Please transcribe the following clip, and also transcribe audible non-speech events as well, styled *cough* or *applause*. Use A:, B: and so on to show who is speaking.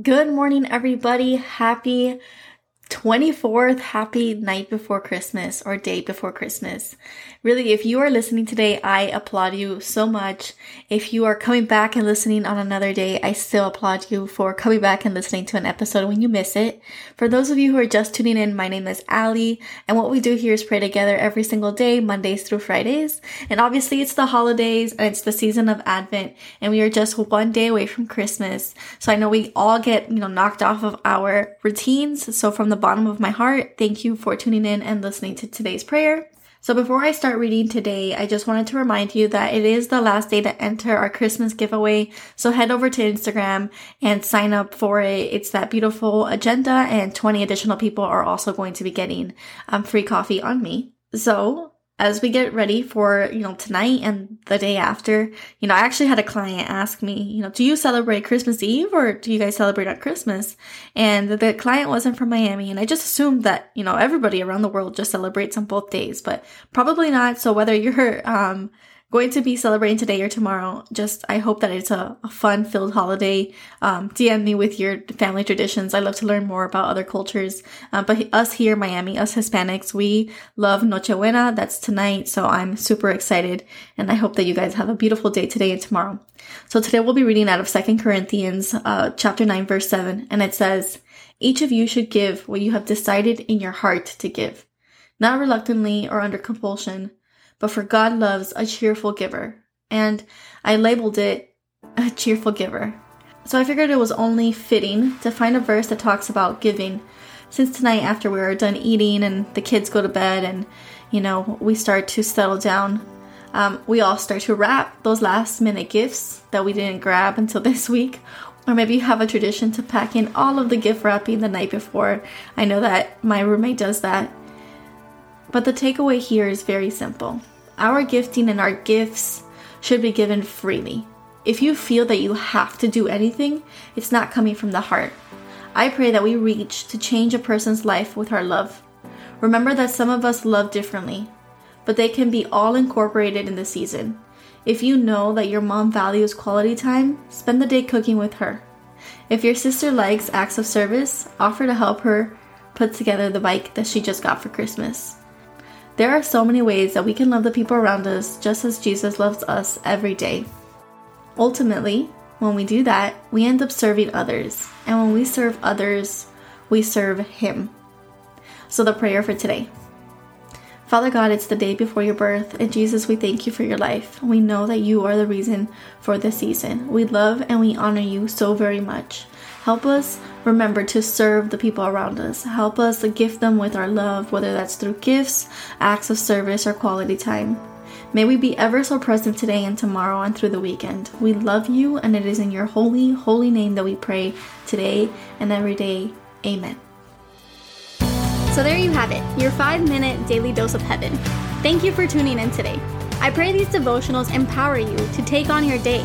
A: Good morning, everybody. Happy 24th happy night before Christmas or day before Christmas. Really, if you are listening today, I applaud you so much. If you are coming back and listening on another day, I still applaud you for coming back and listening to an episode when you miss it. For those of you who are just tuning in, my name is Ali, and what we do here is pray together every single day, Mondays through Fridays. And obviously, it's the holidays and it's the season of Advent, and we are just one day away from Christmas. So I know we all get, you know, knocked off of our routines. So from the bottom of my heart, thank you for tuning in and listening to today's prayer. So before I start reading today, I just wanted to remind you that it is the last day to enter our Christmas giveaway. So head over to Instagram and sign up for it. It's that beautiful agenda and 20 additional people are also going to be getting um, free coffee on me. So as we get ready for, you know, tonight and the day after, you know, I actually had a client ask me, you know, do you celebrate Christmas Eve or do you guys celebrate on Christmas? And the client wasn't from Miami and I just assumed that, you know, everybody around the world just celebrates on both days, but probably not. So whether you're, um, going to be celebrating today or tomorrow. Just, I hope that it's a, a fun filled holiday. Um, DM me with your family traditions. I love to learn more about other cultures. Uh, but us here Miami, us Hispanics, we love Noche Buena. That's tonight. So I'm super excited. And I hope that you guys have a beautiful day today and tomorrow. So today we'll be reading out of Second Corinthians, uh, chapter 9, verse 7. And it says, each of you should give what you have decided in your heart to give, not reluctantly or under compulsion but for God loves a cheerful giver. And I labeled it a cheerful giver. So I figured it was only fitting to find a verse that talks about giving. Since tonight, after we are done eating and the kids go to bed and, you know, we start to settle down, um, we all start to wrap those last minute gifts that we didn't grab until *laughs* this week. Or maybe you have a tradition to pack in all of the gift wrapping the night before. I know that my roommate does that. But the takeaway here is very simple. Our gifting and our gifts should be given freely. If you feel that you have to do anything, it's not coming from the heart. I pray that we reach to change a person's life with our love. Remember that some of us love differently, but they can be all incorporated in the season. If you know that your mom values quality time, spend the day cooking with her. If your sister likes acts of service, offer to help her put together the bike that she just got for Christmas. There are so many ways that we can love the people around us just as Jesus loves us every day. Ultimately, when we do that, we end up serving others. And when we serve others, we serve Him. So, the prayer for today Father God, it's the day before your birth, and Jesus, we thank you for your life. We know that you are the reason for this season. We love and we honor you so very much. Help us remember to serve the people around us. Help us to gift them with our love, whether that's through gifts, acts of service, or quality time. May we be ever so present today and tomorrow and through the weekend. We love you, and it is in your holy, holy name that we pray today and every day. Amen.
B: So there you have it, your five minute daily dose of heaven. Thank you for tuning in today. I pray these devotionals empower you to take on your day.